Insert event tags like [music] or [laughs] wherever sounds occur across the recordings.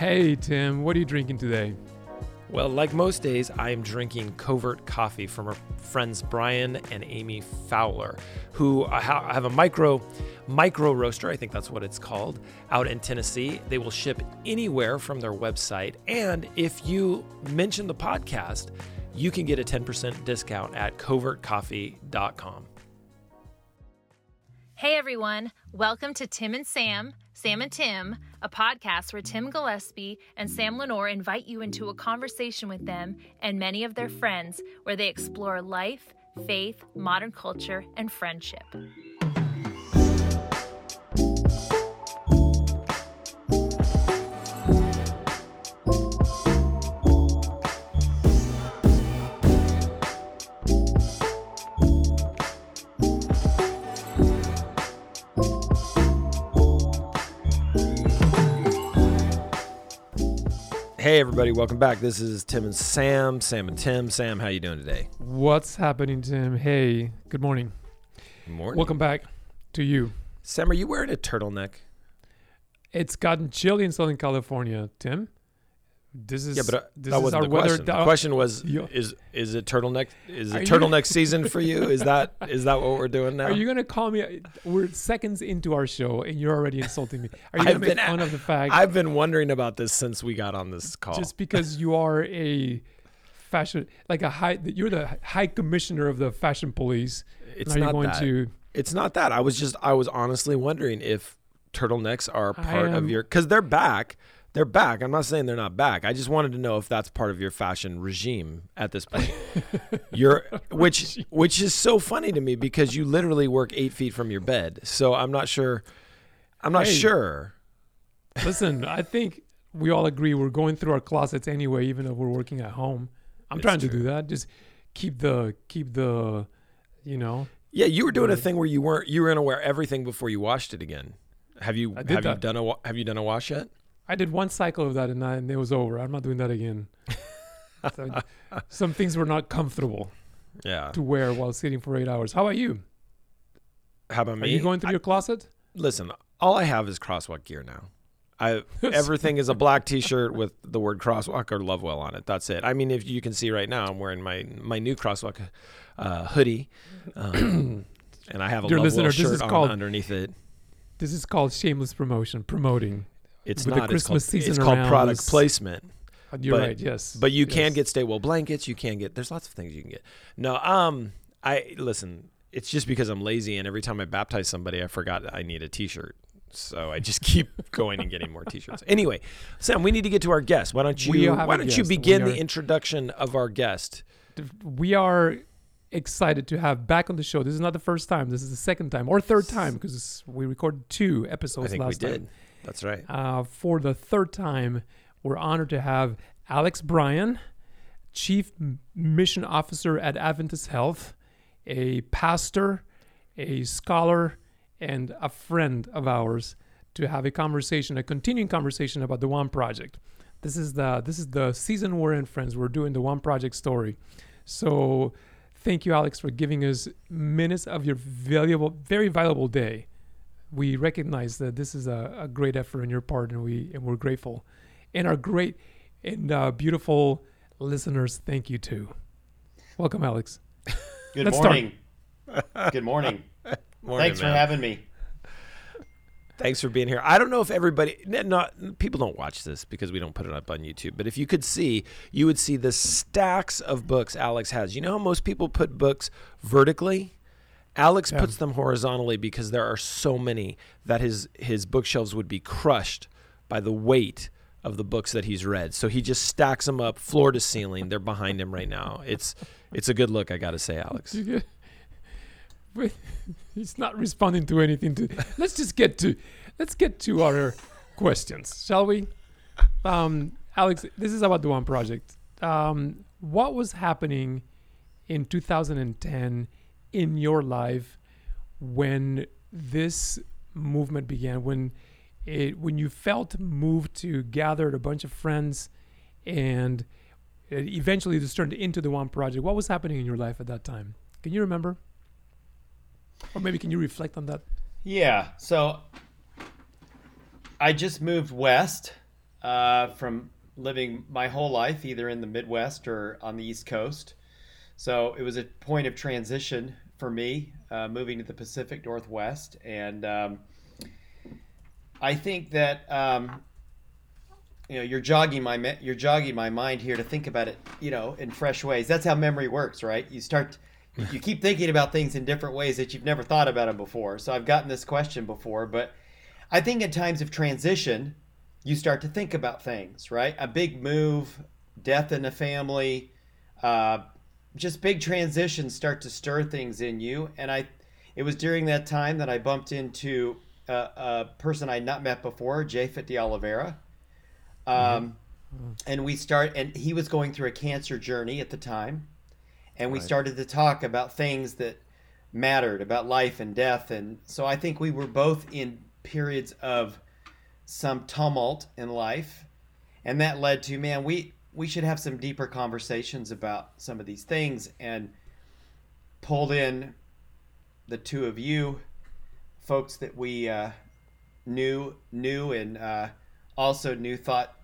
Hey, Tim, what are you drinking today? Well, like most days, I am drinking covert coffee from our friends Brian and Amy Fowler, who uh, I have a micro micro roaster, I think that's what it's called, out in Tennessee. They will ship anywhere from their website, and if you mention the podcast, you can get a 10% discount at covertcoffee.com. Hey everyone, welcome to Tim and Sam, Sam and Tim, a podcast where Tim Gillespie and Sam Leonor invite you into a conversation with them and many of their friends where they explore life, faith, modern culture, and friendship. Hey everybody, welcome back. This is Tim and Sam, Sam and Tim. Sam, how you doing today? What's happening, Tim? Hey, good morning. Good morning. Welcome back to you. Sam, are you wearing a turtleneck? It's gotten chilly in Southern California, Tim. This is Yeah, but uh, this that wasn't our the weather. question. The question was: is is it turtleneck? Is it turtleneck season for you? Is that is that what we're doing [laughs] now? Are you gonna call me? We're seconds into our show, and you're already insulting me. Are you gonna I've make been- fun of the fact I've been wondering about this since we got on this call. just because you are a fashion, like a high, you're the high commissioner of the fashion police. it's not going that. to. It's not that. I was just I was honestly wondering if turtlenecks are part am- of your because they're back. They're back. I'm not saying they're not back. I just wanted to know if that's part of your fashion regime at this point. [laughs] You're which which is so funny to me because you literally work eight feet from your bed. So I'm not sure. I'm not Hey. sure. Listen, I think we all agree we're going through our closets anyway, even if we're working at home. I'm It's trying to do that. Just keep the keep the, you know. Yeah, you were doing a thing where you weren't you were gonna wear everything before you washed it again. Have you have you done a have you done a wash yet? I did one cycle of that and, I, and it was over. I'm not doing that again. [laughs] So, some things were not comfortable Yeah. to wear while sitting for eight hours. How about you? How about Are me? Are you going through I- your closet? listen, all I have is crosswalk gear now. I [laughs] everything is a black T-shirt with the word crosswalk or Lovewell on it. That's it. I mean, if you can see right now, I'm wearing my my new crosswalk uh, hoodie, um, [clears throat] and I have a Dear Lovewell listener, shirt on called- underneath it. This is called shameless promotion, promoting. It's with the not. it's called, season it's called product placement. Uh, You're But- right. Yes. But you can Yes. get Staywell blankets. You can get. There's lots of things you can get. No, um, I listen. It's just because I'm lazy, and every time I baptize somebody, I forgot I need a T-shirt. So I just [laughs] keep going and getting more T-shirts. Anyway, Sam, we need to get to our guest. Why don't you? Why don't you begin are- the introduction of our guest? we are excited to have back on the show. This is not the first time. This is the second time or third time because we recorded two episodes I think we last did. time. That's right. Uh, for the third time, we're honored to have Alex Bryan, Chief Mission Officer at Adventist Health, a pastor, a scholar, and a friend of ours to have a conversation, a continuing conversation about the One Project. This is the this is the season we're in, friends. We're doing the One Project story. So thank you, Alex, for giving us minutes of your valuable, very valuable day. We recognize that this is a, a great effort on your part, and we and we're grateful. And our great and uh, beautiful listeners, thank you too. Welcome, Alex. Good Let's morning. Good morning. [laughs] Morning, Thanks for having me. Thanks for being here. I don't know if everybody, not people don't watch this because we don't put it up on YouTube. But if you could see, you would see the stacks of books Alex has. You know how most people put books vertically. Alex Yeah. puts them horizontally because there are so many that his his bookshelves would be crushed by the weight of the books that he's read. So he just stacks them up floor to ceiling. They're behind him right now. It's it's a good look, I got to say, Alex. [laughs] He's not responding to anything. To let's just get to let's get to our questions, shall we? Um, Alex, this is about the One Project. Um, what was happening in 2010 in your life when this movement began? When it when you felt moved to gather a bunch of friends and eventually this turned into the One Project. What was happening in your life at that time? Can you remember? Or maybe can you reflect on that? Yeah. So I just moved west uh, from living my whole life either in the Midwest or on the East Coast. So it was a point of transition for me, uh, moving to the Pacific Northwest. And um, I think that um, you know you're jogging my you're jogging my mind here to think about it, you know, in fresh ways. That's how memory works, right? You start you keep thinking about things in different ways that you've never thought about them before. So I've gotten this question before, but I think in times of transition, you start to think about things, right? A big move, death in the family, uh, just big transitions start to stir things in you. And I, it was during that time that I bumped into a, a person I'd not met before, Japhet de Oliveira. Um, mm-hmm. And we start, and he was going through a cancer journey at the time and we right. started to talk about things that mattered about life and death and so i think we were both in periods of some tumult in life and that led to man we we should have some deeper conversations about some of these things and pulled in the two of you folks that we uh, knew knew and uh, also knew thought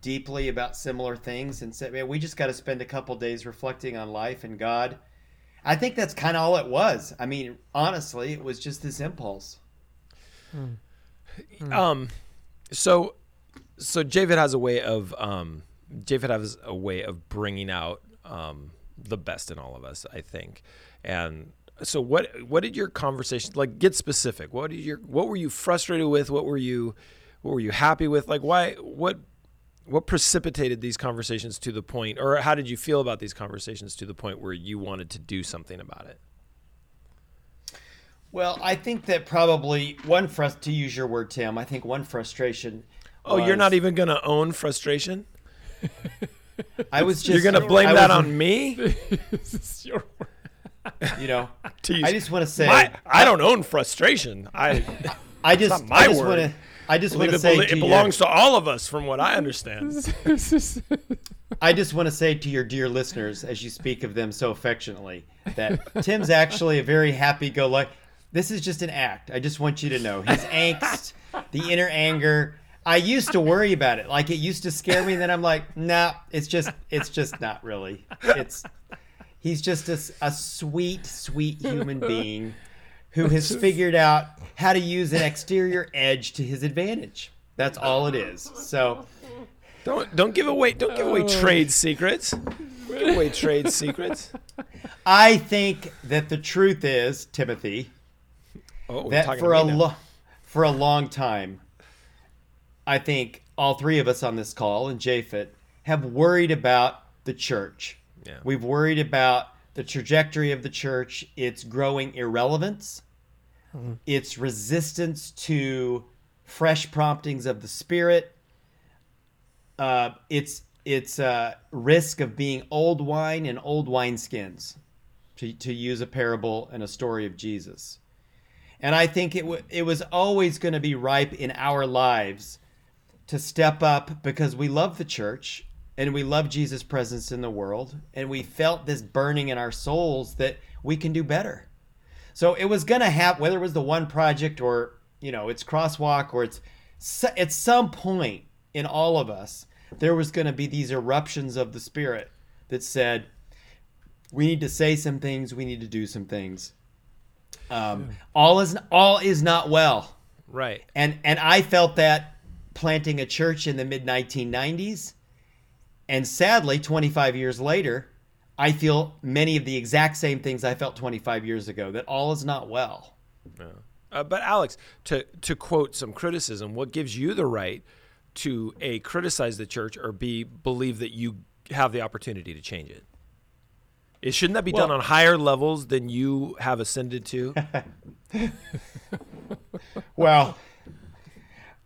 deeply about similar things and said, man, we just got to spend a couple days reflecting on life and God. I think that's kind of all it was. I mean, honestly, it was just this impulse. Hmm. Hmm. Um, so, so Japhet has a way of, um, Japhet has a way of bringing out, um, the best in all of us, I think. And so what, what did your conversation, like get specific? What did your, what were you frustrated with? What were you, what were you happy with? Like why, what, what precipitated these conversations to the point or how did you feel about these conversations to the point where you wanted to do something about it well i think that probably one frust to use your word tim i think one frustration oh was, you're not even going to own frustration [laughs] i was just you're going to blame I that on me [laughs] this is your [laughs] you know i just want to say my, i don't own frustration i i just my I just want to I just want to say it, it belongs to all of us, from what I understand. I just want to say to your dear listeners, as you speak of them so affectionately, that Tim's actually a very happy-go-lucky. This is just an act. I just want you to know his angst, the inner anger. I used to worry about it, like it used to scare me. And then I'm like, nah, it's just, it's just not really. It's, he's just a, a sweet, sweet human being who has figured out how to use an exterior edge to his advantage. That's all it is. So don't don't give away don't give away trade secrets. Give away trade secrets. I think that the truth is, Timothy, oh, that for a lo- for a long time, I think all three of us on this call and Japhet have worried about the church. Yeah. We've worried about the trajectory of the church, its growing irrelevance, mm-hmm. its resistance to fresh promptings of the Spirit, uh, its its uh, risk of being old wine and old wineskins, to, to use a parable and a story of Jesus. And I think it, w- it was always going to be ripe in our lives to step up because we love the church and we love Jesus' presence in the world, and we felt this burning in our souls that we can do better. So it was gonna happen, whether it was the one project or you know it's crosswalk or it's at some point in all of us there was going to be these eruptions of the spirit that said we need to say some things we need to do some things. Um, all is all is not well. Right. And and i felt that planting a church in the mid 1990s and sadly, 25 years later, I feel many of the exact same things I felt 25 years ago that all is not well. Yeah. Uh, but Alex, to to quote some criticism, what gives you the right to a criticize the church or b believe that you have the opportunity to change it? It shouldn't that be well, done on higher levels than you have ascended to? [laughs] well,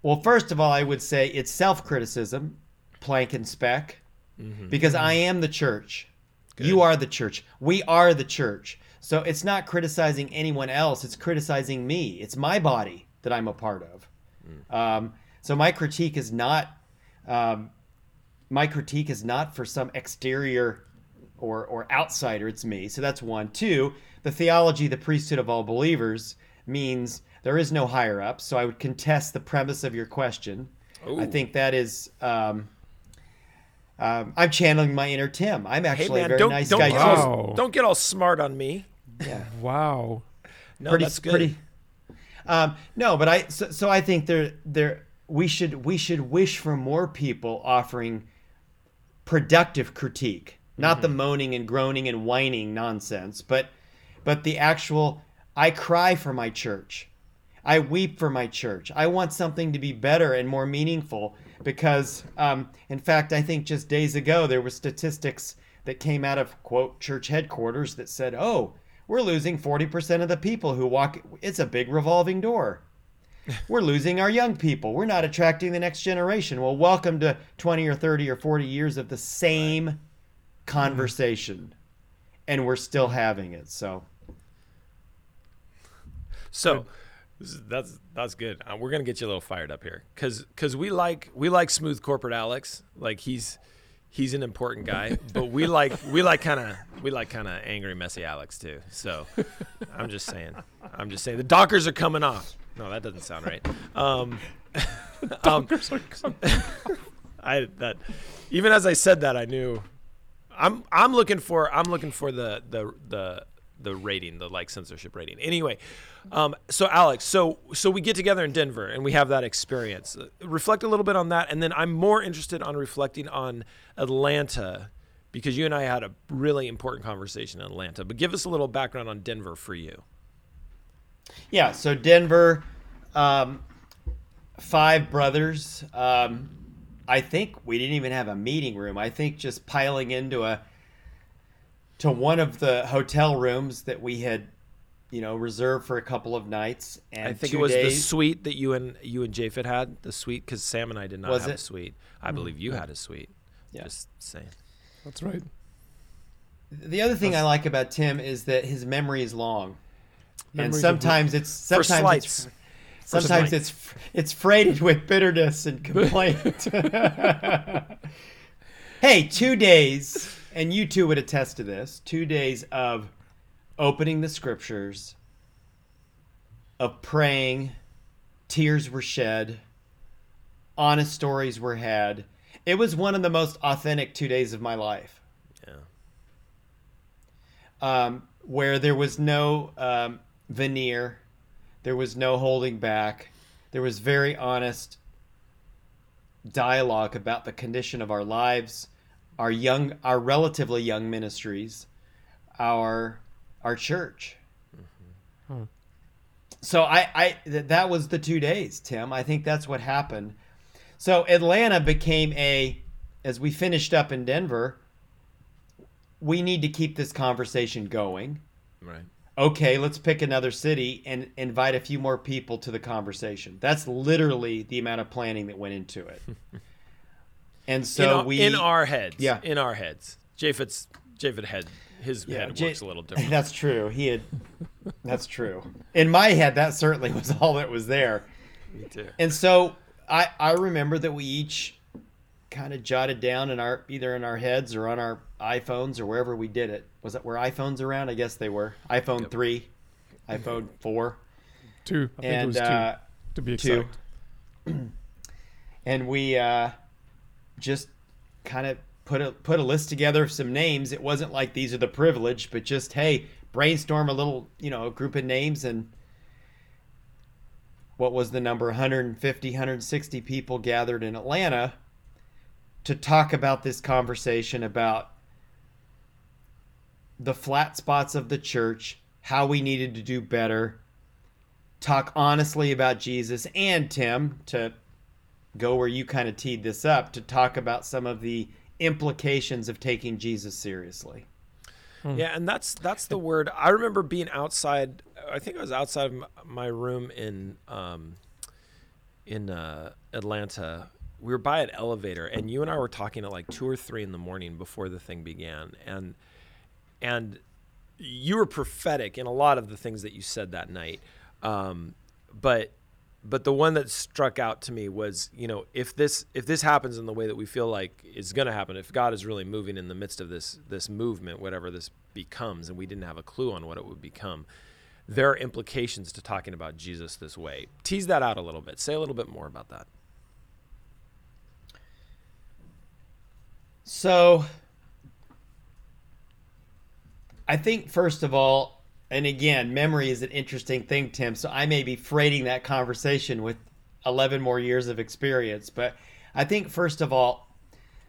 well, first of all, I would say it's self-criticism, plank and speck mm-hmm. because I am the church. Good. You are the church. We are the church. So it's not criticizing anyone else, it's criticizing me. It's my body that I'm a part of. Mm. Um, so my critique is not um, my critique is not for some exterior or or outsider. It's me. So that's one. Two, the theology, the priesthood of all believers means there is no higher up. So I would contest the premise of your question I think that is. Um, um, I'm channeling my inner Tim. I'm Hey actually man, a very don't nice don't guy get, too. all, Wow. don't get all smart on me. Yeah, Wow. No, pretty, that's good. pretty. Um, no, but I so, so I think there there we should we should wish for more people offering productive critique, not the moaning and groaning and whining nonsense, but but the actual I cry for my church. I weep for my church. I want something to be better and more meaningful because, um, in fact, I think just days ago there were statistics that came out of quote church headquarters that said, "Oh, we're losing 40% of the people who walk. It's a big revolving door. [laughs] We're losing our young people. We're not attracting the next generation." Well, welcome to 20 or 30 or 40 years of the same conversation, and we're still having it. So. So is- that's that's good. Uh, we're gonna get you a little fired up here, cause cause we like we like smooth corporate Alex. Like he's he's an important guy, [laughs] but we like we like kind of we like kind of angry, messy Alex too. So I'm just saying, I'm just saying the Dockers are coming off. No, that doesn't sound right. Um, [laughs] um, [laughs] I that even as I said that, I knew I'm I'm looking for I'm looking for the the the the rating, the like censorship rating. Anyway, um, so Alex, so so we get together in Denver and we have that experience. Reflect a little bit on that, and then I'm more interested on reflecting on Atlanta because you and I had a really important conversation in Atlanta. But give us a little background on Denver for you. Yeah, so Denver, um, five brothers. Um, I think we didn't even have a meeting room. I think just piling into a to one of the hotel rooms that we had, you know, reserved for a couple of nights. And I think two it was the suite that you and you and Japhet had. The suite because Sam and I did not Was have a it? Mm. suite. I believe you had a suite. Yeah. Just saying. That's right. The other thing I like about Tim is that his memory is long, and Memories of- sometimes it's For sometimes slights. it's [laughs] sometimes slights. it's it's freighted with bitterness and [laughs] complaint. [laughs] hey, two days, and you too would attest to this. Two days of opening the scriptures, of praying, tears were shed, honest stories were had. It was one of the most authentic two days of my life Yeah. um, where there was no um, veneer, there was no holding back, there was very honest dialogue about the condition of our lives, our young, our relatively young ministries, our our church. Hmm. So I, I th- that was the two days, Tim. I think that's what happened. So Atlanta became a, as we finished up in Denver, we need to keep this conversation going. Right. Okay, let's pick another city and invite a few more people to the conversation. That's literally the amount of planning that went into it. [laughs] And so in, our, we in our heads. Yeah. In our heads. Japhet's Japhet head his Yeah, head J- works a little [laughs] different. That's true. He had That's true. In my head that certainly was all that was there. Me too. And so I I remember that we each kind of jotted down in our either in our heads or on our iPhones or wherever we did it. Was it were iPhones around? I guess they were. iPhone Yep. 3, iPhone 4. Two. I think it and was two, uh, to be two. exact. [clears throat] and we uh, just kind of put a put a list together of some names. It wasn't like these are the privileged, but just hey, brainstorm a little, you know, a group of names and what was the number 150 160 people gathered in Atlanta to talk about this conversation about the flat spots of the church, how we needed to do better, talk honestly about Jesus, and Tim, to go where you kind of teed this up, to talk about some of the implications of taking Jesus seriously. Yeah, and that's that's the word. I remember being outside. I think I was outside of my room in um, in uh, Atlanta. We were by an elevator, and you and I were talking at like two or three in the morning before the thing began, and and you were prophetic in a lot of the things that you said that night. Um, but but the one that struck out to me was you know if this if this happens in the way that we feel like is going to happen if god is really moving in the midst of this this movement whatever this becomes and we didn't have a clue on what it would become there are implications to talking about jesus this way. Tease that out a little bit. Say a little bit more about that. So i think first of all and again, memory is an interesting thing, Tim. So I may be freighting that conversation with 11 more years of experience, but I think first of all,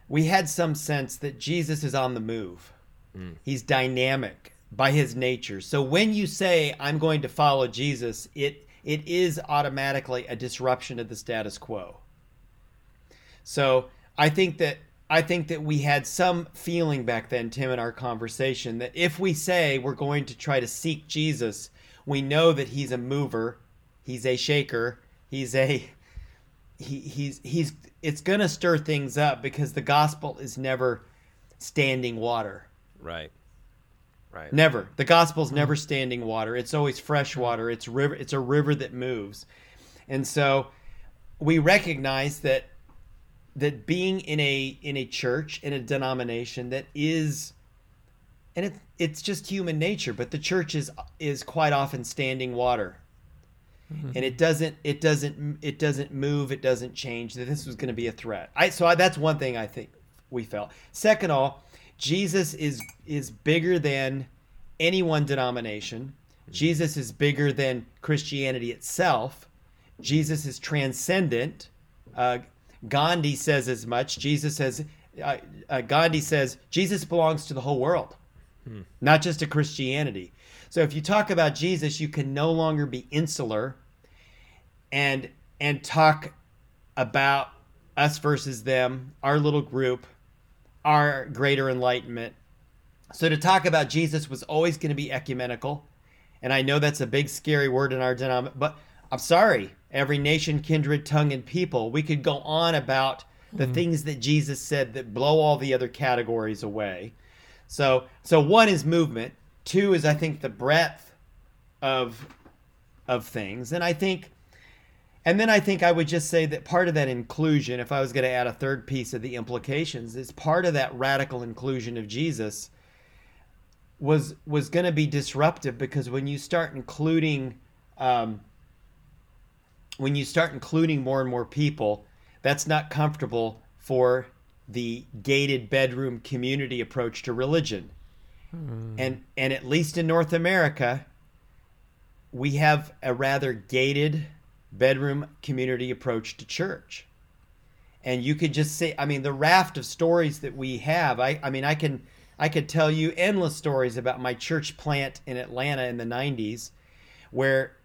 we had some sense that Jesus is on the move. Mm. He's dynamic by his nature. So when you say I'm going to follow Jesus, it it is automatically a disruption of the status quo. So I think that I think that we had some feeling back then, Tim, in our conversation, that if we say we're going to try to seek Jesus, we know that he's a mover, he's a shaker, he's a he, he's he's it's going to stir things up because the gospel is never standing water. Right. Right. Never. The gospel's never standing water. It's always fresh water. It's river it's a river that moves. And so we recognize that that being in a in a church in a denomination that is and it, it's just human nature but the church is is quite often standing water. Mm-hmm. and it doesn't it doesn't it doesn't move it doesn't change that this was going to be a threat. I so I, that's one thing i think we felt. Second all jesus is is bigger than any one denomination. Mm-hmm. jesus is bigger than christianity itself. Jesus is transcendent uh, Gandhi says as much. Jesus says, uh, uh, Gandhi says, Jesus belongs to the whole world, hmm. not just to Christianity. So if you talk about Jesus, you can no longer be insular and and talk about us versus them, our little group, our greater enlightenment. So to talk about Jesus was always going to be ecumenical. And I know that's a big scary word in our denomination, but I'm sorry every nation, kindred, tongue, and people. We could go on about the mm-hmm. things that Jesus said that blow all the other categories away. So, so one is movement. Two is I think the breadth of of things, and I think, and then I think I would just say that part of that inclusion, if I was going to add a third piece of the implications, is part of that radical inclusion of Jesus was was going to be disruptive because when you start including um, when you start including more and more people, that's not comfortable for the gated bedroom community approach to religion. Hmm. And and at least in North America, we have a rather gated bedroom community approach to church. And you could just say I mean the raft of stories that we have, I I mean I can I could tell you endless stories about my church plant in Atlanta in the 90s where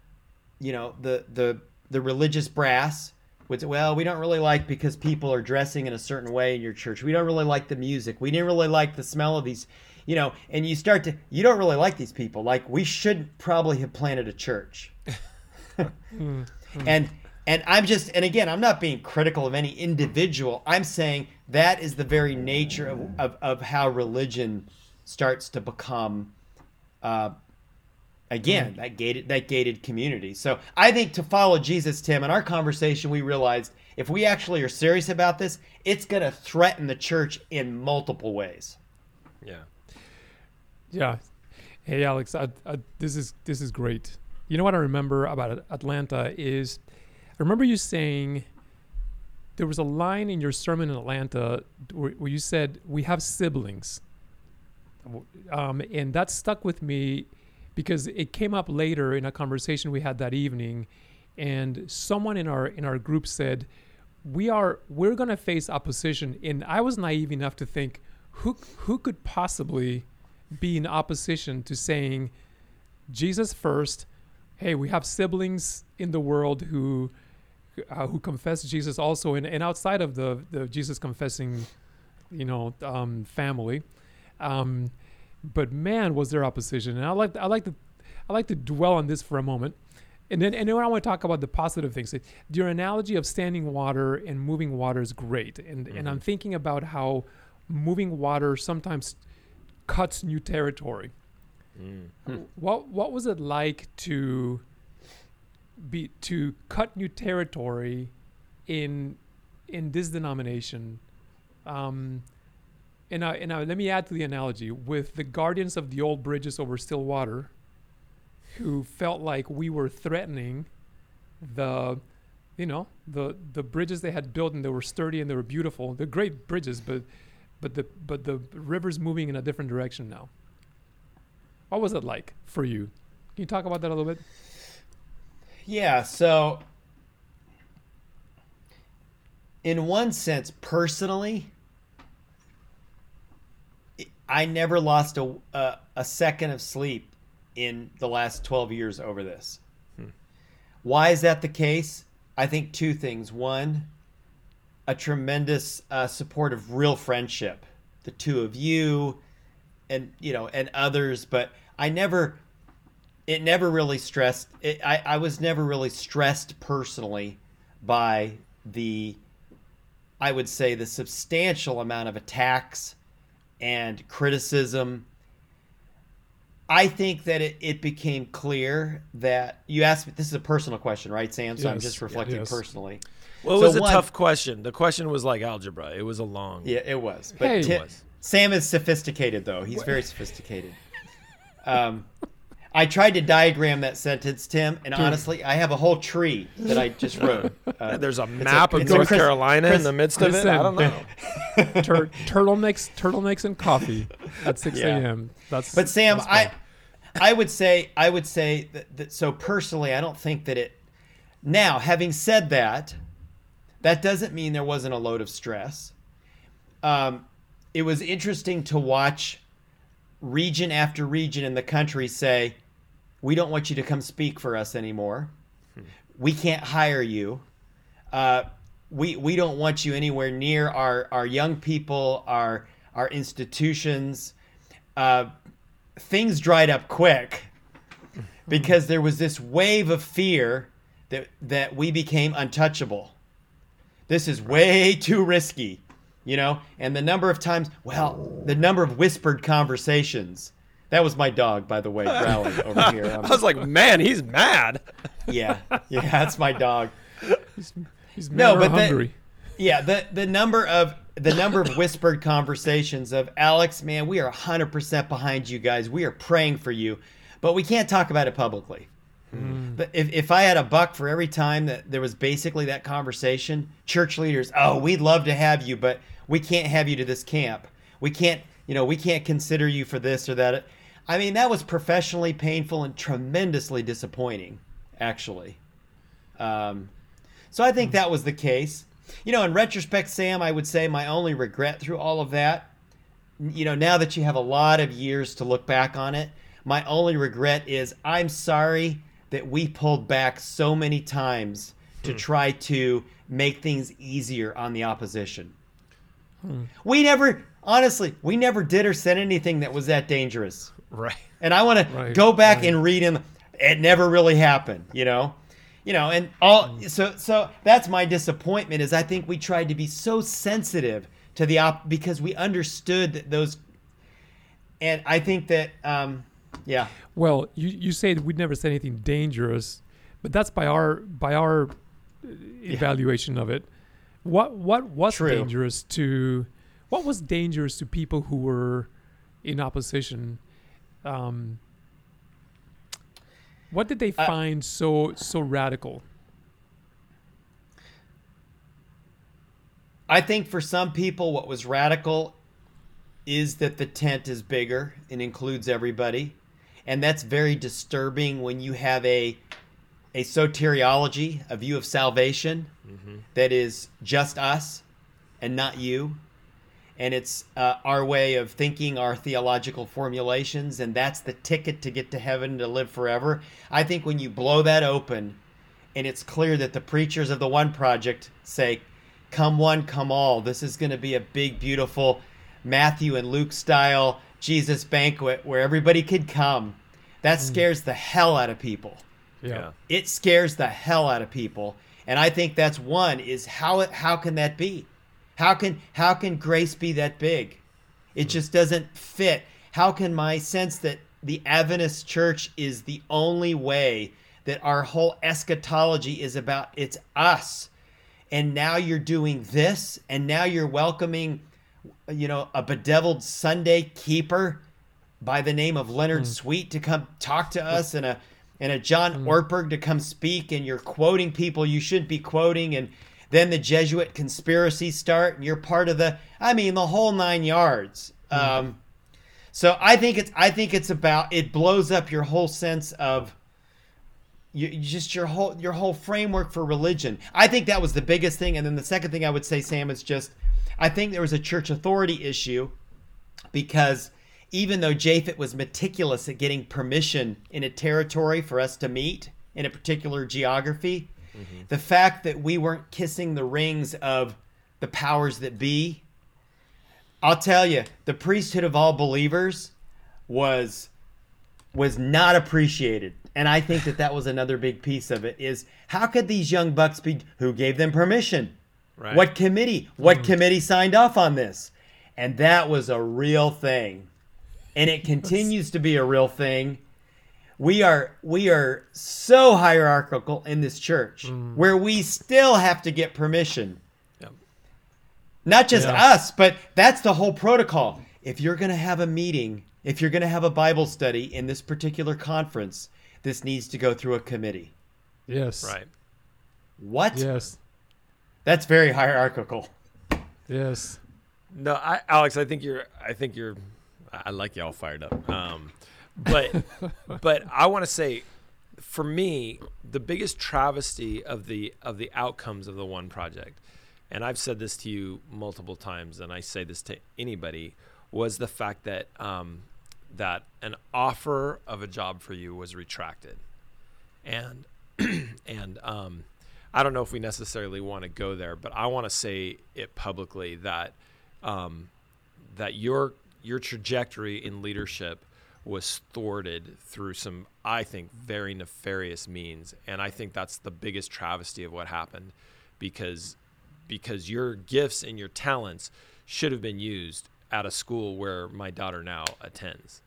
you know the the the religious brass would say, well, we don't really like because people are dressing in a certain way in your church. We don't really like the music. We didn't really like the smell of these, you know, and you start to, you don't really like these people. Like, we should probably have planted a church. and, and I'm just, and again, I'm not being critical of any individual. I'm saying that is the very nature of, of, of how religion starts to become uh, again that gated that gated community. So i think to follow jesus tim in our conversation we realized if we actually are serious about this it's going to threaten the church in multiple ways. Yeah. Yeah. Hey alex I, I, this is this is great. You know what i remember about atlanta is i remember you saying there was a line in your sermon in atlanta where, where you said we have siblings. Um, and that stuck with me because it came up later in a conversation we had that evening and someone in our in our group said we are we're going to face opposition and I was naive enough to think who who could possibly be in opposition to saying Jesus first hey we have siblings in the world who uh, who confess Jesus also and, and outside of the the Jesus confessing you know um, family um, but man, was there opposition. And I like I like to I like to dwell on this for a moment. And then and then I want to talk about the positive things. Your analogy of standing water and moving water is great. And mm-hmm. and I'm mm-hmm. thinking about how moving water sometimes cuts new territory. Mm. What what was it like to be to cut new territory in in this denomination? Um, and now, and now let me add to the analogy with the guardians of the old bridges over still water, who felt like we were threatening the, you know, the the bridges they had built and they were sturdy and they were beautiful. They're great bridges, but but the but the river's moving in a different direction now. What was it like for you? Can you talk about that a little bit? Yeah, so in one sense, personally, I never lost a, a, a second of sleep in the last 12 years over this. Hmm. Why is that the case? I think two things. One, a tremendous uh, support of real friendship, the two of you, and you know, and others. But I never, it never really stressed. It, I I was never really stressed personally by the, I would say, the substantial amount of attacks and criticism. I think that it, it became clear that you asked me. This is a personal question, right, Sam? So yes. I'm just reflecting yes. personally. Well, it so was a one, tough question. The question was like algebra. It was a long. Yeah, it was. But hey. t- was. Sam is sophisticated, though. He's very sophisticated. Um, I tried to diagram that sentence, Tim, and honestly, I have a whole tree that I just [laughs] wrote. Uh, There's a map a, of North Chris, Carolina Chris, in the midst Chris, of it. I don't know. [laughs] Tur- turtlenecks, turtlenecks, and coffee at 6 yeah. a.m. That's. But Sam, that's I, I would say, I would say that, that. So personally, I don't think that it. Now, having said that, that doesn't mean there wasn't a load of stress. Um, it was interesting to watch region after region in the country say, we don't want you to come speak for us anymore. We can't hire you. Uh, we we don't want you anywhere near our our young people, our our institutions. Uh, things dried up quick because there was this wave of fear that that we became untouchable. This is way too risky, you know. And the number of times, well, the number of whispered conversations that was my dog, by the way, growling [laughs] over here. Um, I was like, man, he's mad. [laughs] Yeah, yeah, that's my dog. He's, he's no, but hungry. The, yeah, the the number of the number of whispered conversations of Alex, man, we are 100% behind you guys. We are praying for you, but we can't talk about it publicly. Mm. But if, if I had a buck for every time that there was basically that conversation, church leaders, oh, we'd love to have you, but we can't have you to this camp. We can't, you know, we can't consider you for this or that. I mean, that was professionally painful and tremendously disappointing, actually. Um, so I think that was the case. You know, in retrospect, Sam, I would say my only regret through all of that, you know, now that you have a lot of years to look back on it, my only regret is I'm sorry that we pulled back so many times to hmm. try to make things easier on the opposition. Hmm. We never, honestly, we never did or said anything that was that dangerous. Right. And I want right. to go back right. and read him. It never really happened, you know? You know, and all so so that's my disappointment is I think we tried to be so sensitive to the op because we understood that those and I think that um yeah. Well, you you say we'd never said anything dangerous, but that's by our by our evaluation yeah. of it. What what was True. dangerous to what was dangerous to people who were in opposition um, what did they find uh, so so radical? I think for some people, what was radical is that the tent is bigger and includes everybody, and that's very disturbing when you have a a soteriology, a view of salvation mm-hmm. that is just us and not you and it's uh, our way of thinking, our theological formulations, and that's the ticket to get to heaven to live forever. I think when you blow that open, and it's clear that the preachers of the One Project say, "Come one, come all." This is going to be a big, beautiful Matthew and Luke style Jesus banquet where everybody could come. That hmm. scares the hell out of people. Yeah. It scares the hell out of people. And I think that's one is how how can that be? How can how can grace be that big? It just doesn't fit. How can my sense that the Adventist church is the only way that our whole eschatology is about it's us. And now you're doing this and now you're welcoming you know a bedeviled Sunday keeper by the name of Leonard mm. Sweet to come talk to us and a and a John mm. Ortberg to come speak and you're quoting people you shouldn't be quoting and then the Jesuit conspiracies start, and you're part of the. I mean, the whole nine yards. Um, so I think it's I think it's about it blows up your whole sense of you, you just your whole your whole framework for religion. I think that was the biggest thing, and then the second thing I would say, Sam, is just I think there was a church authority issue because even though Japhet was meticulous at getting permission in a territory for us to meet in a particular geography, Mm-hmm. the fact that we weren't kissing the rings of the powers that be, I'll tell you, the priesthood of all believers was was not appreciated. And I think that that was another big piece of it is how could these young bucks be who gave them permission? Right. What committee? What mm-hmm. committee signed off on this? And that was a real thing. And it continues to be a real thing. We are we are so hierarchical in this church where we still have to get permission. Yep. Not just Yeah. us, but that's the whole protocol. If you're going to have a meeting, if you're going to have a Bible study in this particular conference, this needs to go through a committee. Yes. Right. What? Yes. That's very hierarchical. Yes. No, I, Alex, I think you're. I think you're. I I like you all fired up. Um, but [laughs] but I want to say, for me, the biggest travesty of the of the outcomes of the one project, and I've said this to you multiple times, and I say this to anybody, was the fact that um, that an offer of a job for you was retracted, and [clears throat] and um, I don't know if we necessarily want to go there, but I want to say it publicly that um, that your your trajectory in leadership was thwarted through some, I think, very nefarious means, and I think that's the biggest travesty of what happened, because because your gifts and your talents should have been used at a school where my daughter now attends,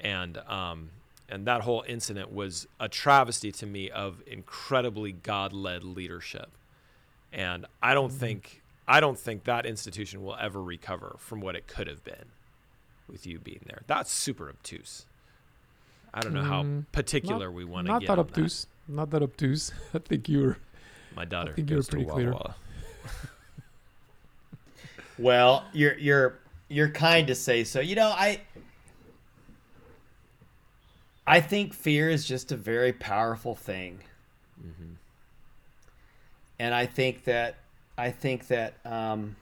and um, and that whole incident was a travesty to me of incredibly God-led leadership, and I don't think I don't think that institution will ever recover from what it could have been with you being there. That's super obtuse. I don't know how Mm, particular we want to get. Not that on obtuse. Not that obtuse. [laughs] I think you're. My daughter I think you're pretty clear. Wawa. [laughs] Well, you're you're you're kind to say so. You know, I I think fear is just a very powerful thing. And I think that I think that um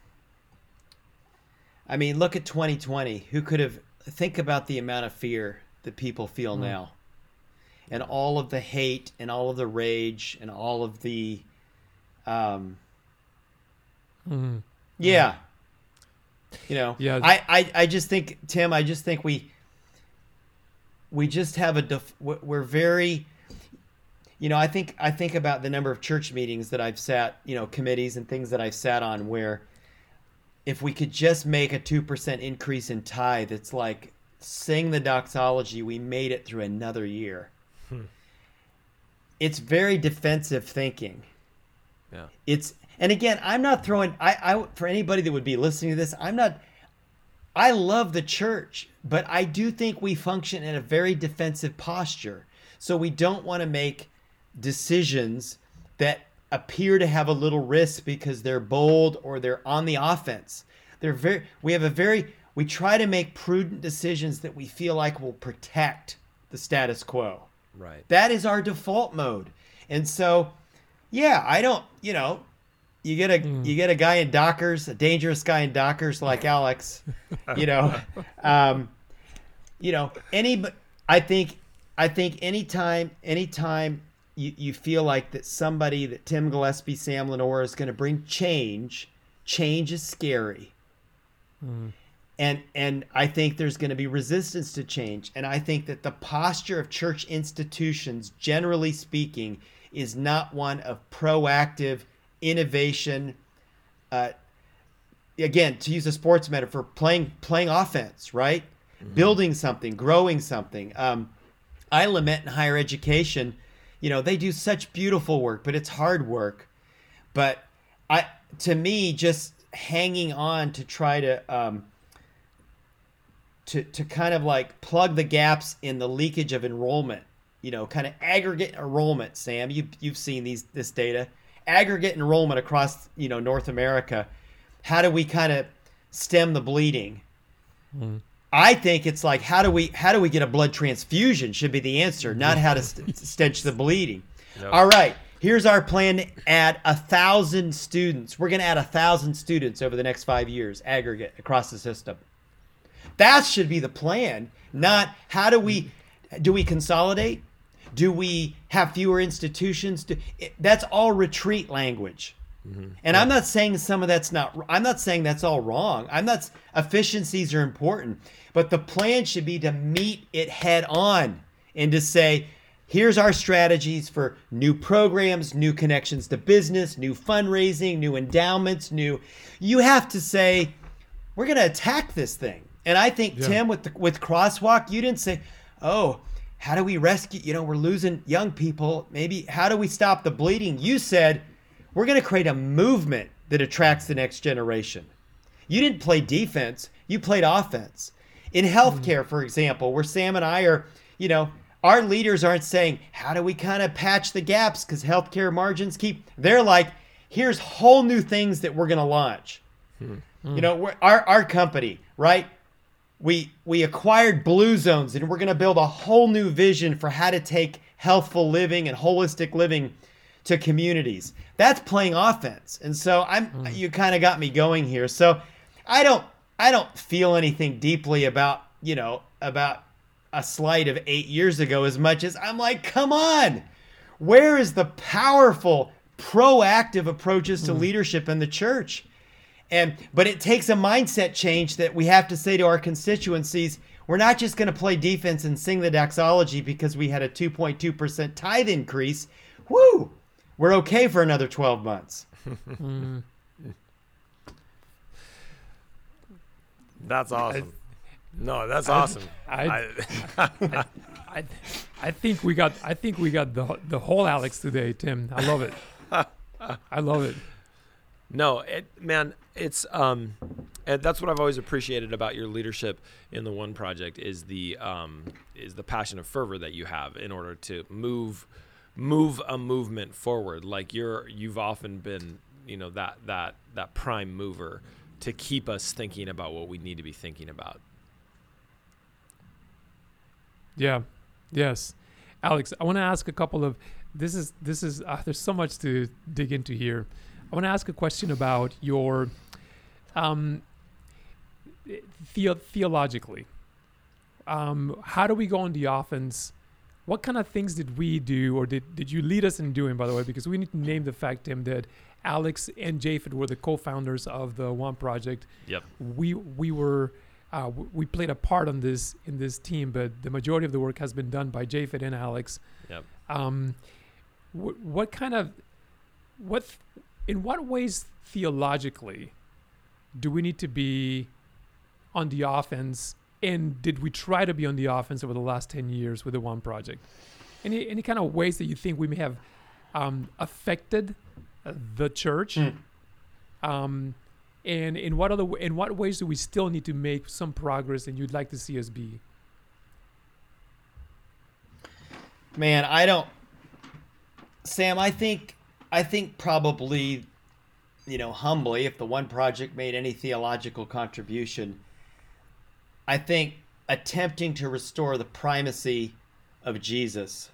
I mean, look at 2020. Who could have think about the amount of fear that people feel now. And all of the hate and all of the rage and all of the um Mhm. yeah. You know, Yeah. I, I, I just think, Tim, I just think we, we just have a, def- we're very, you know, I think, I think about the number of church meetings that I've sat, you know, committees and things that I've sat on where if we could just make a 2% increase in tithe, it's like sing the doxology. We made it through another year. Hmm. It's very defensive thinking Yeah. it's and again i'm not throwing I, I for anybody that would be listening to this i'm not i love the church but i do think we function in a very defensive posture so we don't want to make decisions that appear to have a little risk because they're bold or they're on the offense they're very we have a very we try to make prudent decisions that we feel like will protect the status quo Right. that is our default mode. And so, yeah, I don't, you know, you get a you get a guy in Dockers, a dangerous guy in Dockers like [laughs] Alex, you know, um, you know, any. but I think, I think anytime, anytime you you feel like that somebody that Tim Gillespie, Sam Leonor is going to bring change, change is scary. And and I think there's going to be resistance to change. And I think that the posture of church institutions generally speaking is not one of proactive innovation. Uh, again to use a sports metaphor playing playing offense right? Building something growing something. Um, I lament in higher education you know they do such beautiful work but it's hard work but I to me just hanging on to try to um, to to kind of like plug the gaps in the leakage of enrollment. You know, kind of aggregate enrollment. Sam, you you've seen these this data. aggregate enrollment across you know North America. How do we kind of stem the bleeding? Hmm. I think it's like how do we how do we get a blood transfusion should be the answer, not how to st- [laughs] stench the bleeding. Yep. All right, here's our plan to add a thousand students. We're going to add a thousand students over the next five years, aggregate across the system. That should be the plan, not how do we do we consolidate? Do we have fewer institutions? Do, it, that's all retreat language. Mm-hmm. And I'm not saying some of that's not. I'm not saying that's all wrong. I'm not. Efficiencies are important, but the plan should be to meet it head on and to say, here's our strategies for new programs, new connections to business, new fundraising, new endowments, new. You have to say, we're going to attack this thing. And I think Yeah. Tim with the, with Crosswalk, you didn't say, oh, how do we rescue? You know, we're losing young people. Maybe how do we stop the bleeding? You said we're going to create a movement that attracts the next generation. You didn't play defense, you played offense. In healthcare, mm-hmm. for example, where Sam and I are, you know, our leaders aren't saying, how do we kind of patch the gaps because healthcare margins keep, they're like, here's whole new things that we're going to launch. Hmm. You know, we're, our, our company, right? we we acquired blue zones and we're going to build a whole new vision for how to take healthful living and holistic living to communities. That's playing offense. And so i'm hmm. you kind of got me going here. So i don't i don't feel anything deeply about you know about a slight of eight years ago as much as i'm like come on! Where is the powerful proactive approaches to hmm. leadership in the church? And but it takes a mindset change that we have to say to our constituencies, we're not just going to play defense and sing the doxology because we had a 2.2% tithe increase. Woo! We're okay for another 12 months. [laughs] That's awesome. no, that's awesome. I- [laughs] I- I, I think we got I think we got the the whole Alex today, Tim. I love it. I love it. No, it, man, it's um, and that's what I've always appreciated about your leadership in the One Project is the um, is the passion and fervor that you have in order to move move a movement forward. Like you're you've often been you know that that that prime mover to keep us thinking about what we need to be thinking about. Yeah. Yes. Alex, I want to ask a couple of this is this is uh, there's so much to dig into here. I want to ask a question about your um the- theologically. Um how do we go on the offense? What kind of things did we do or did did you lead us in doing by the way because we need to name the fact Tim that Alex and Japhet were the co-founders of the One Project Yep. we we were uh, we played a part on this in this team, but the majority of the work has been done by Japhet and Alex. Yep. Um, wh- what kind of what in what ways theologically do we need to be on the offense? And did we try to be on the offense over the last ten years with the One Project? Any any kind of ways that you think we may have um, affected uh, the church? Um, and in what other in what ways do we still need to make some progress and you'd like to see us be Man, I don't Sam, I think I think probably you know, humbly, if the one project made any theological contribution, I think attempting to restore the primacy of Jesus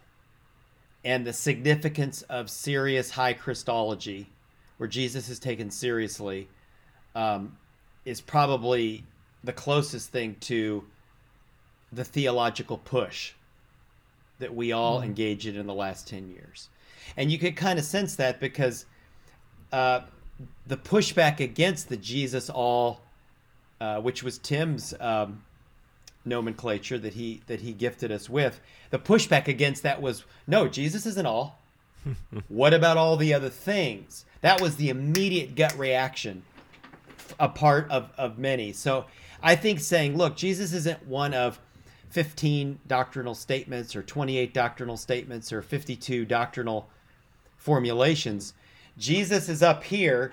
and the significance of serious high Christology, where Jesus is taken seriously, um, is probably the closest thing to the theological push that we all engaged in in the last 10 years. And you could kind of sense that because uh, the pushback against the Jesus all, uh, which was Tim's um, nomenclature that he that he gifted us with, the pushback against that was no, Jesus isn't all. [laughs] what about all the other things? That was the immediate gut reaction, a part of of many. So I think saying, look, Jesus isn't one of 15 doctrinal statements or 28 doctrinal statements or 52 doctrinal formulations. Jesus is up here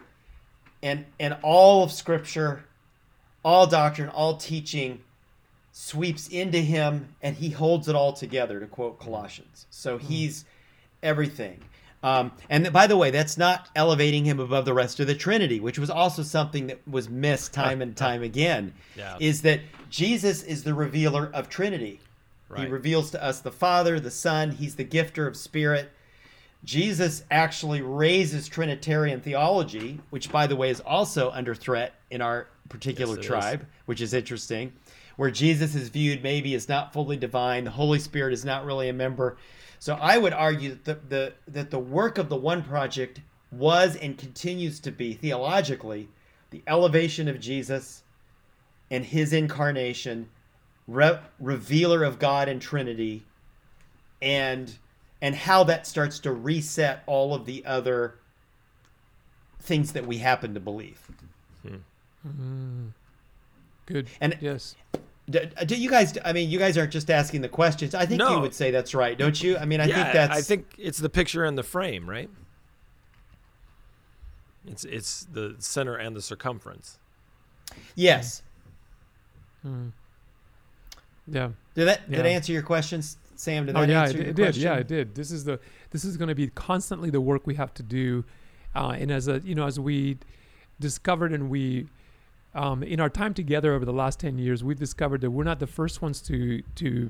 and and all of scripture, all doctrine, all teaching sweeps into him and he holds it all together to quote Colossians. So he's everything. Um, and by the way, that's not elevating him above the rest of the Trinity, which was also something that was missed time and [laughs] time again. Yeah. Is that Jesus is the revealer of Trinity. He reveals to us the Father, the Son. He's the gifter of Spirit. Jesus actually raises Trinitarian theology, which, by the way, is also under threat in our particular Yes, it is. tribe, which is interesting, where Jesus is viewed maybe as not fully divine. The Holy Spirit is not really a member. So I would argue that the, the that the work of the One Project was and continues to be theologically the elevation of Jesus and His incarnation, re- revealer of God and Trinity, and and how that starts to reset all of the other things that we happen to believe. Hmm. Hmm. Good. And- yes. Do, do you guys? I mean, you guys aren't just asking the questions. I think you would say that's right, don't you? I mean, I yeah, think that's. I think it's the picture and the frame, right? It's it's the center and the circumference. yes. Yeah. Did that did Yeah. I answer your questions, Sam? Did Oh that yeah, answer it, your it did. Yeah, it did. This is the this is going to be constantly the work we have to do, uh, and as a you know as we discovered and we um, in our time together over the last ten years, we've discovered that we're not the first ones to to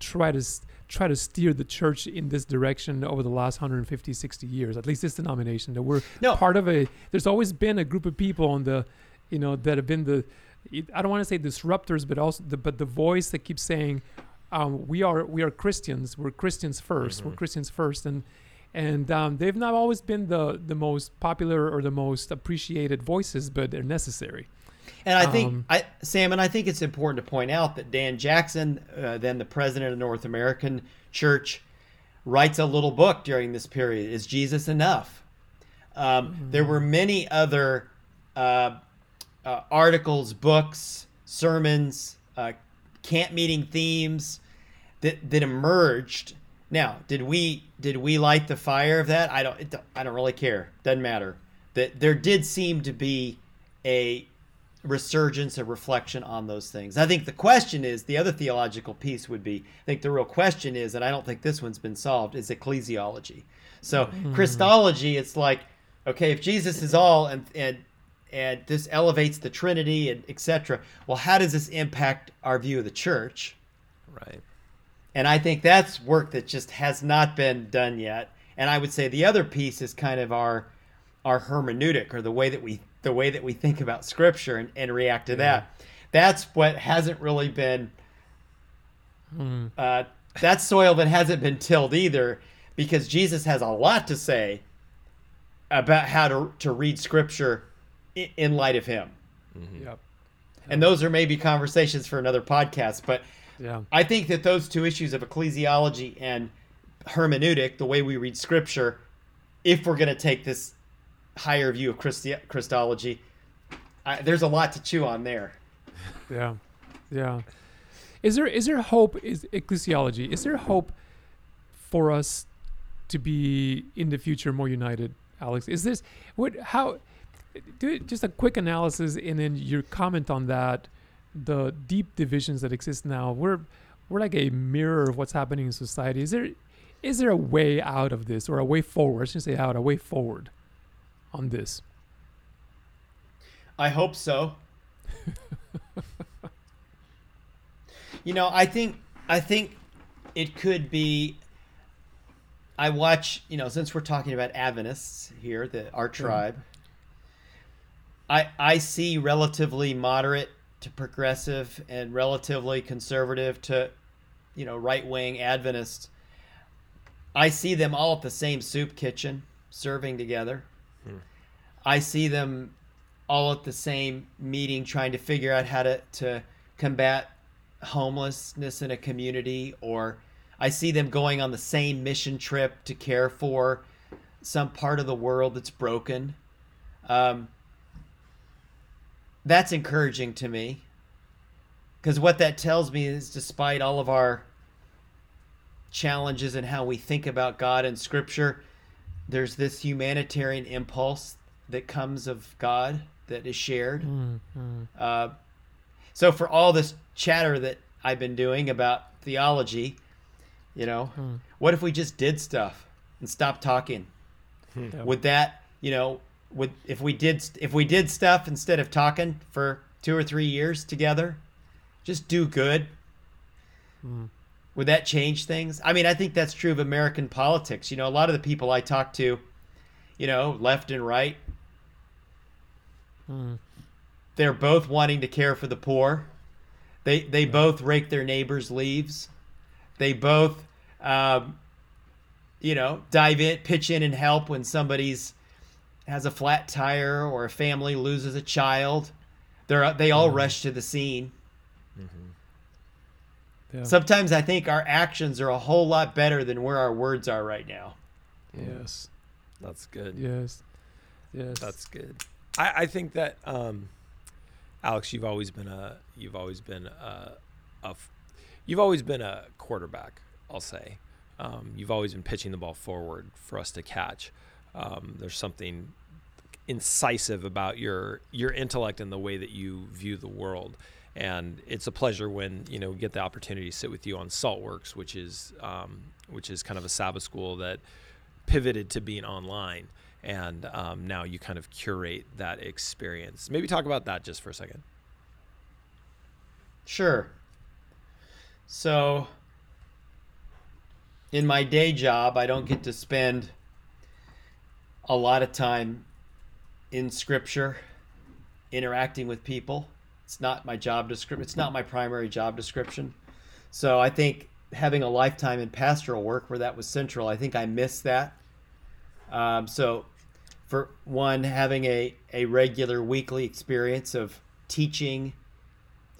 try to try to steer the church in this direction over the last 150 60 years. At least this denomination that we're No. part of a there's always been a group of people on the you know that have been the i don't want to say disruptors but also the but the voice that keeps saying um, we are we are christians. We're christians 1st we're christians first. And and um, they've not always been the the most popular or the most appreciated voices but they're necessary And I think, Um, I, Sam, and I think it's important to point out that Dan Jackson, uh, then the president of North American Church, writes a little book during this period. Is Jesus enough? Um, There were many other uh, uh, articles, books, sermons, uh, camp meeting themes that that emerged. Now, did we did we light the fire of that? I don't. It, don't- I don't really care. Doesn't matter. That there did seem to be a resurgence of reflection on those things. I think the question is the other theological piece would be I think the real question is, and I don't think this one's been solved, is ecclesiology. So mm. Christology, it's like, okay, if Jesus is all and and and this elevates the Trinity and etc. Well, how does this impact our view of the church? Right. And I think that's work that just has not been done yet. And I would say the other piece is kind of our our hermeneutic or the way that we the way that we think about scripture and, and react to that. That's what hasn't really been uh, that's soil that hasn't been tilled either because Jesus has a lot to say about how to to read scripture in, in light of him. yep And those are maybe conversations for another podcast, but yeah I think that those two issues of ecclesiology and hermeneutic, the way we read scripture, if we're going to take this higher view of Christi- Christology, I, there's a lot to chew on there. Yeah, yeah. Is there is there hope? Is ecclesiology? Is there hope for us to be in the future more united, Alex? Is this what? How? Do just a quick analysis and then your comment on that. The deep divisions that exist now. We're we're like a mirror of what's happening in society. Is there is there a way out of this or a way forward? I shouldn't say out. A way forward on this. I hope so. [laughs] you know, I think I think it could be. I watch, you know, since we're talking about Adventists here, the our tribe. I I see relatively moderate to progressive and relatively conservative to, you know, right wing Adventists. I see them all at the same soup kitchen serving together. I see them all at the same meeting trying to figure out how to, to combat homelessness in a community or I see them going on the same mission trip to care for some part of the world that's broken. Um, that's encouraging to me because what that tells me is despite all of our challenges and how we think about God and scripture, there's this humanitarian impulse that comes of God that is shared. Mm, mm. Uh, so for all this chatter that I've been doing about theology, you know, hmm. what if we just did stuff and stopped talking? Hmm. Yeah. Would that, you know, would if we did if we did stuff instead of talking for two or three years together, just do good. Hmm. Would that change things? I mean, I think that's true of American politics. You know, a lot of the people I talk to, you know, left and right, hmm. they're both wanting to care for the poor. They they both rake their neighbors' leaves. They both, um, you know, dive in, pitch in, and help when somebody's has a flat tire or a family loses a child. They're they all mm-hmm. rush to the scene. Mm-hmm. Yeah. Sometimes I think our actions are a whole lot better than where our words are right now. yes. That's good. Yes. Yes. That's good. I, I think that um, Alex, you've always been a you've always been a you've always been a quarterback. I'll say um, you've always been pitching the ball forward for us to catch. Um, there's something incisive about your your intellect and the way that you view the world. And it's a pleasure when you know we get the opportunity to sit with you on Saltworks, which is um, which is kind of a Sabbath school that pivoted to being online and um, now you kind of curate that experience maybe talk about that just for a second Sure. So, in my day job, I don't get to spend a lot of time in scripture interacting with people. It's not my job description. It's not my primary job description. So, I think having a lifetime in pastoral work where that was central, I think I missed that. Um, so, for one, having a, a regular weekly experience of teaching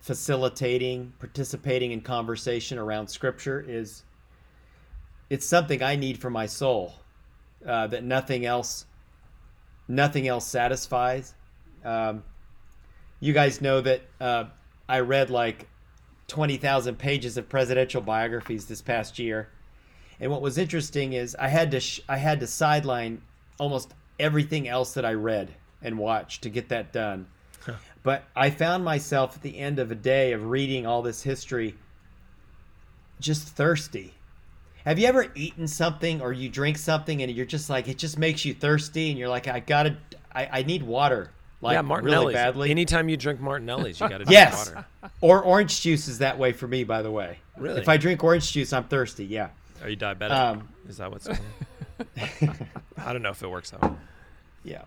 facilitating, participating in conversation around scripture is it's something I need for my soul uh, that nothing else nothing else satisfies. Um, you guys know that uh, I read like twenty thousand pages of presidential biographies this past year, and what was interesting is I had to sh- I had to sideline almost everything else that I read and watched to get that done. But I found myself at the end of a day of reading all this history just thirsty. Have you ever eaten something or you drink something and you're just like it just makes you thirsty and you're like I gotta I, I need water like yeah really martinelli's badly. anytime you drink martinelli's you got to [laughs] drink yes, water or orange juice is that way for me. By the way, Really? if I drink orange juice, I'm thirsty. Yeah, are you diabetic Um, is that what's going [laughs] i don't know if it works that way yeah.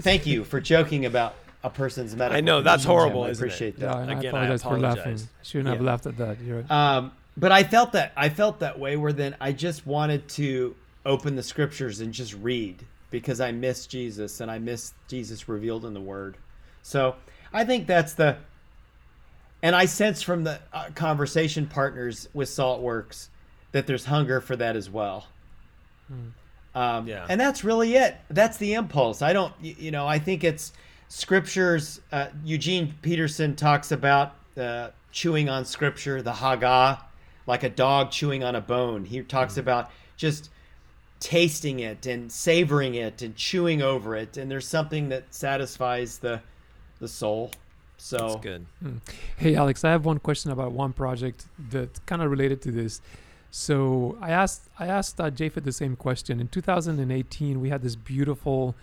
Thank you for joking about a person's medical. I know, that's horrible, I isn't it? appreciate that. and Again, I I apologize for laughing. apologize. Shouldn't have laughed at that. You're right. Um, but I felt that I felt that way where then I just wanted to open the scriptures and just read because I miss Jesus and I miss Jesus revealed in the Word. So I think that's the, and I sense from the uh, conversation partners with Saltworks that there's hunger for that as well. Um, Yeah. And that's really it. That's the impulse. I don't, you know, I think it's scriptures. Uh, Eugene Peterson talks about uh, chewing on scripture, the Hagah, like a dog chewing on a bone. He talks about just tasting it and savoring it and chewing over it. And there's something that satisfies the the soul. So that's good Hey, Alex, I have one question about one project that kind of related to this. So I asked I asked uh, Japhet the same question. In 2018, we had this beautiful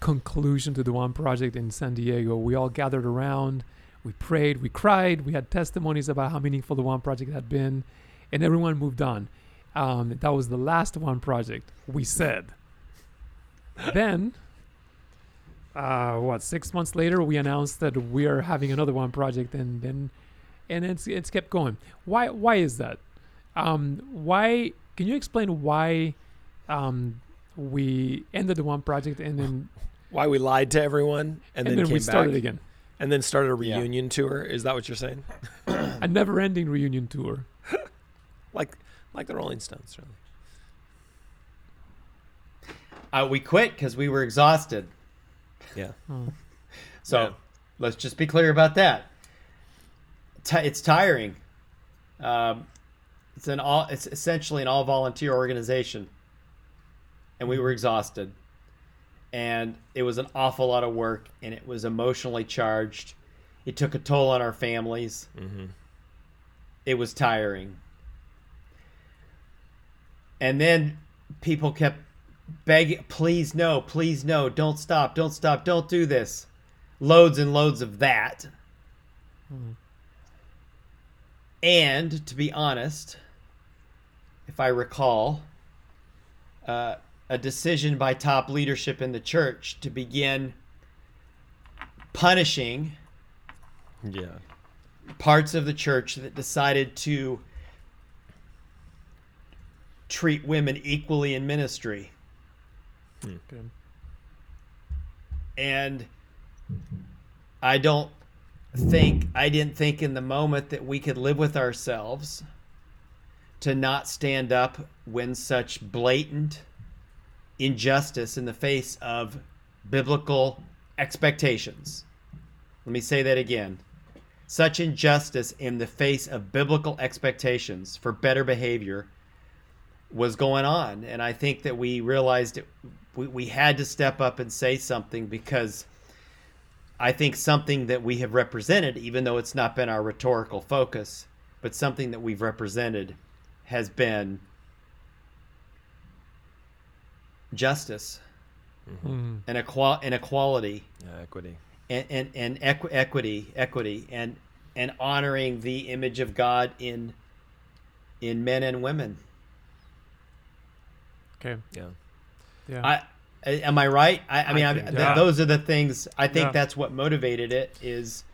conclusion to the one project in San Diego. We all gathered around, we prayed, we cried, we had testimonies about how meaningful the one project had been, and everyone moved on. Um, that was the last one project. We said. then uh, what six months later we announced that we are having another one project and then and it's it's kept going why why is that um why can you explain why um we ended the one project and then [laughs] why we lied to everyone and, and, then, then came we started back again and then started a Yeah. reunion tour is that what you're saying [coughs] a never ending reunion tour [coughs] like like the rolling stones really uh, we quit because we were exhausted. yeah So Yeah. let's just be clear about that. Ti it's tiring. Um, it's an all. It's essentially an all volunteer organization, and we were exhausted, and it was an awful lot of work, and it was emotionally charged. It took a toll on our families. mm-hmm. It was tiring. And then people kept begging, please no, please no, don't stop, don't stop, don't do this. Loads and loads of that. And to be honest, if I recall, uh, a decision by top leadership in the church to begin punishing Yeah. parts of the church that decided to treat women equally in ministry. Okay. And I don't think, I didn't think in the moment that we could live with ourselves to not stand up when such blatant injustice in the face of biblical expectations. Let me say that again. Such injustice in the face of biblical expectations for better behavior was going on. And I think that we realized it, we, we had to step up and say something because I think something that we have represented, even though it's not been our rhetorical focus, but something that we've represented has been justice Mhm. and, equal, and equality Yeah, equity. and and, and equi- equity equity and and honoring the image of God in in men and women. Okay. Yeah. Yeah. I am I right? I, I mean, I I th- yeah. those are the things. I think Yeah. that's what motivated it. Is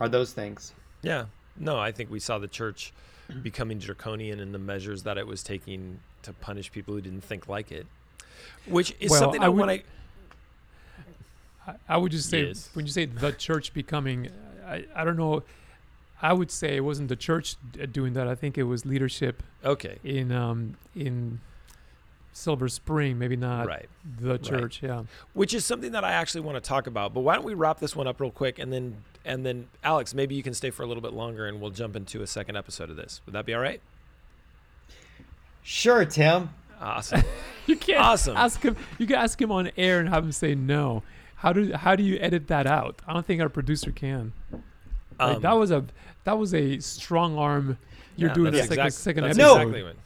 are those things? Yeah. No, I think we saw the church becoming draconian in the measures that it was taking to punish people who didn't think like it. Which is Well, something I I, would- want to. I, I would just say Yes. when you say the church becoming, I, I don't know. I would say it wasn't the church doing that. I think it was leadership Okay. in um in Silver Spring, maybe not Right. the church. Yeah. Which is something that I actually want to talk about. But why don't we wrap this one up real quick and then and then Alex, maybe you can stay for a little bit longer and we'll jump into a second episode of this. Would that be all right? Sure, Tim. Awesome. [laughs] You can't Awesome. ask him. You can ask him on air and have him say no. How do how do you edit that out? I don't think our producer can. Like, Um, that was a that was a strong arm. You're yeah, doing that's this like a exact- second episode. No. exactly what-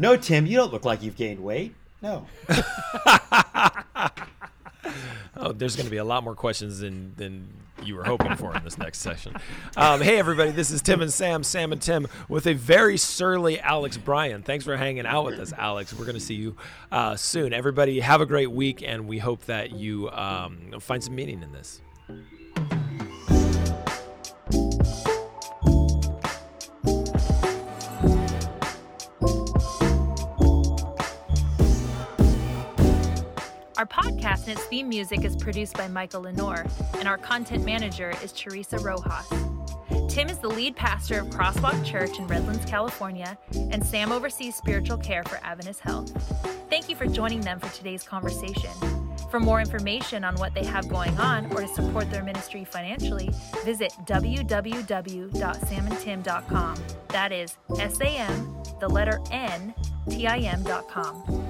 No, Tim, you don't look like you've gained weight. No. [laughs] Oh, there's going to be a lot more questions than than you were hoping for in this next session. Um, hey, everybody, this is Tim and Sam, Sam and Tim, with a very surly Alex Bryan. Thanks for hanging out with us, Alex. We're going to see you uh, soon. Everybody, have a great week, and we hope that you um, find some meaning in this. Our podcast and its theme music is produced by Michael Leonor, and our content manager is Teresa Rojas. Tim is the lead pastor of Crosswalk Church in Redlands, California, and Sam oversees spiritual care for Adventist Health. Thank you for joining them for today's conversation. For more information on what they have going on or to support their ministry financially, visit www.samandtim.com. That is S A M, the letter N, T I M.com.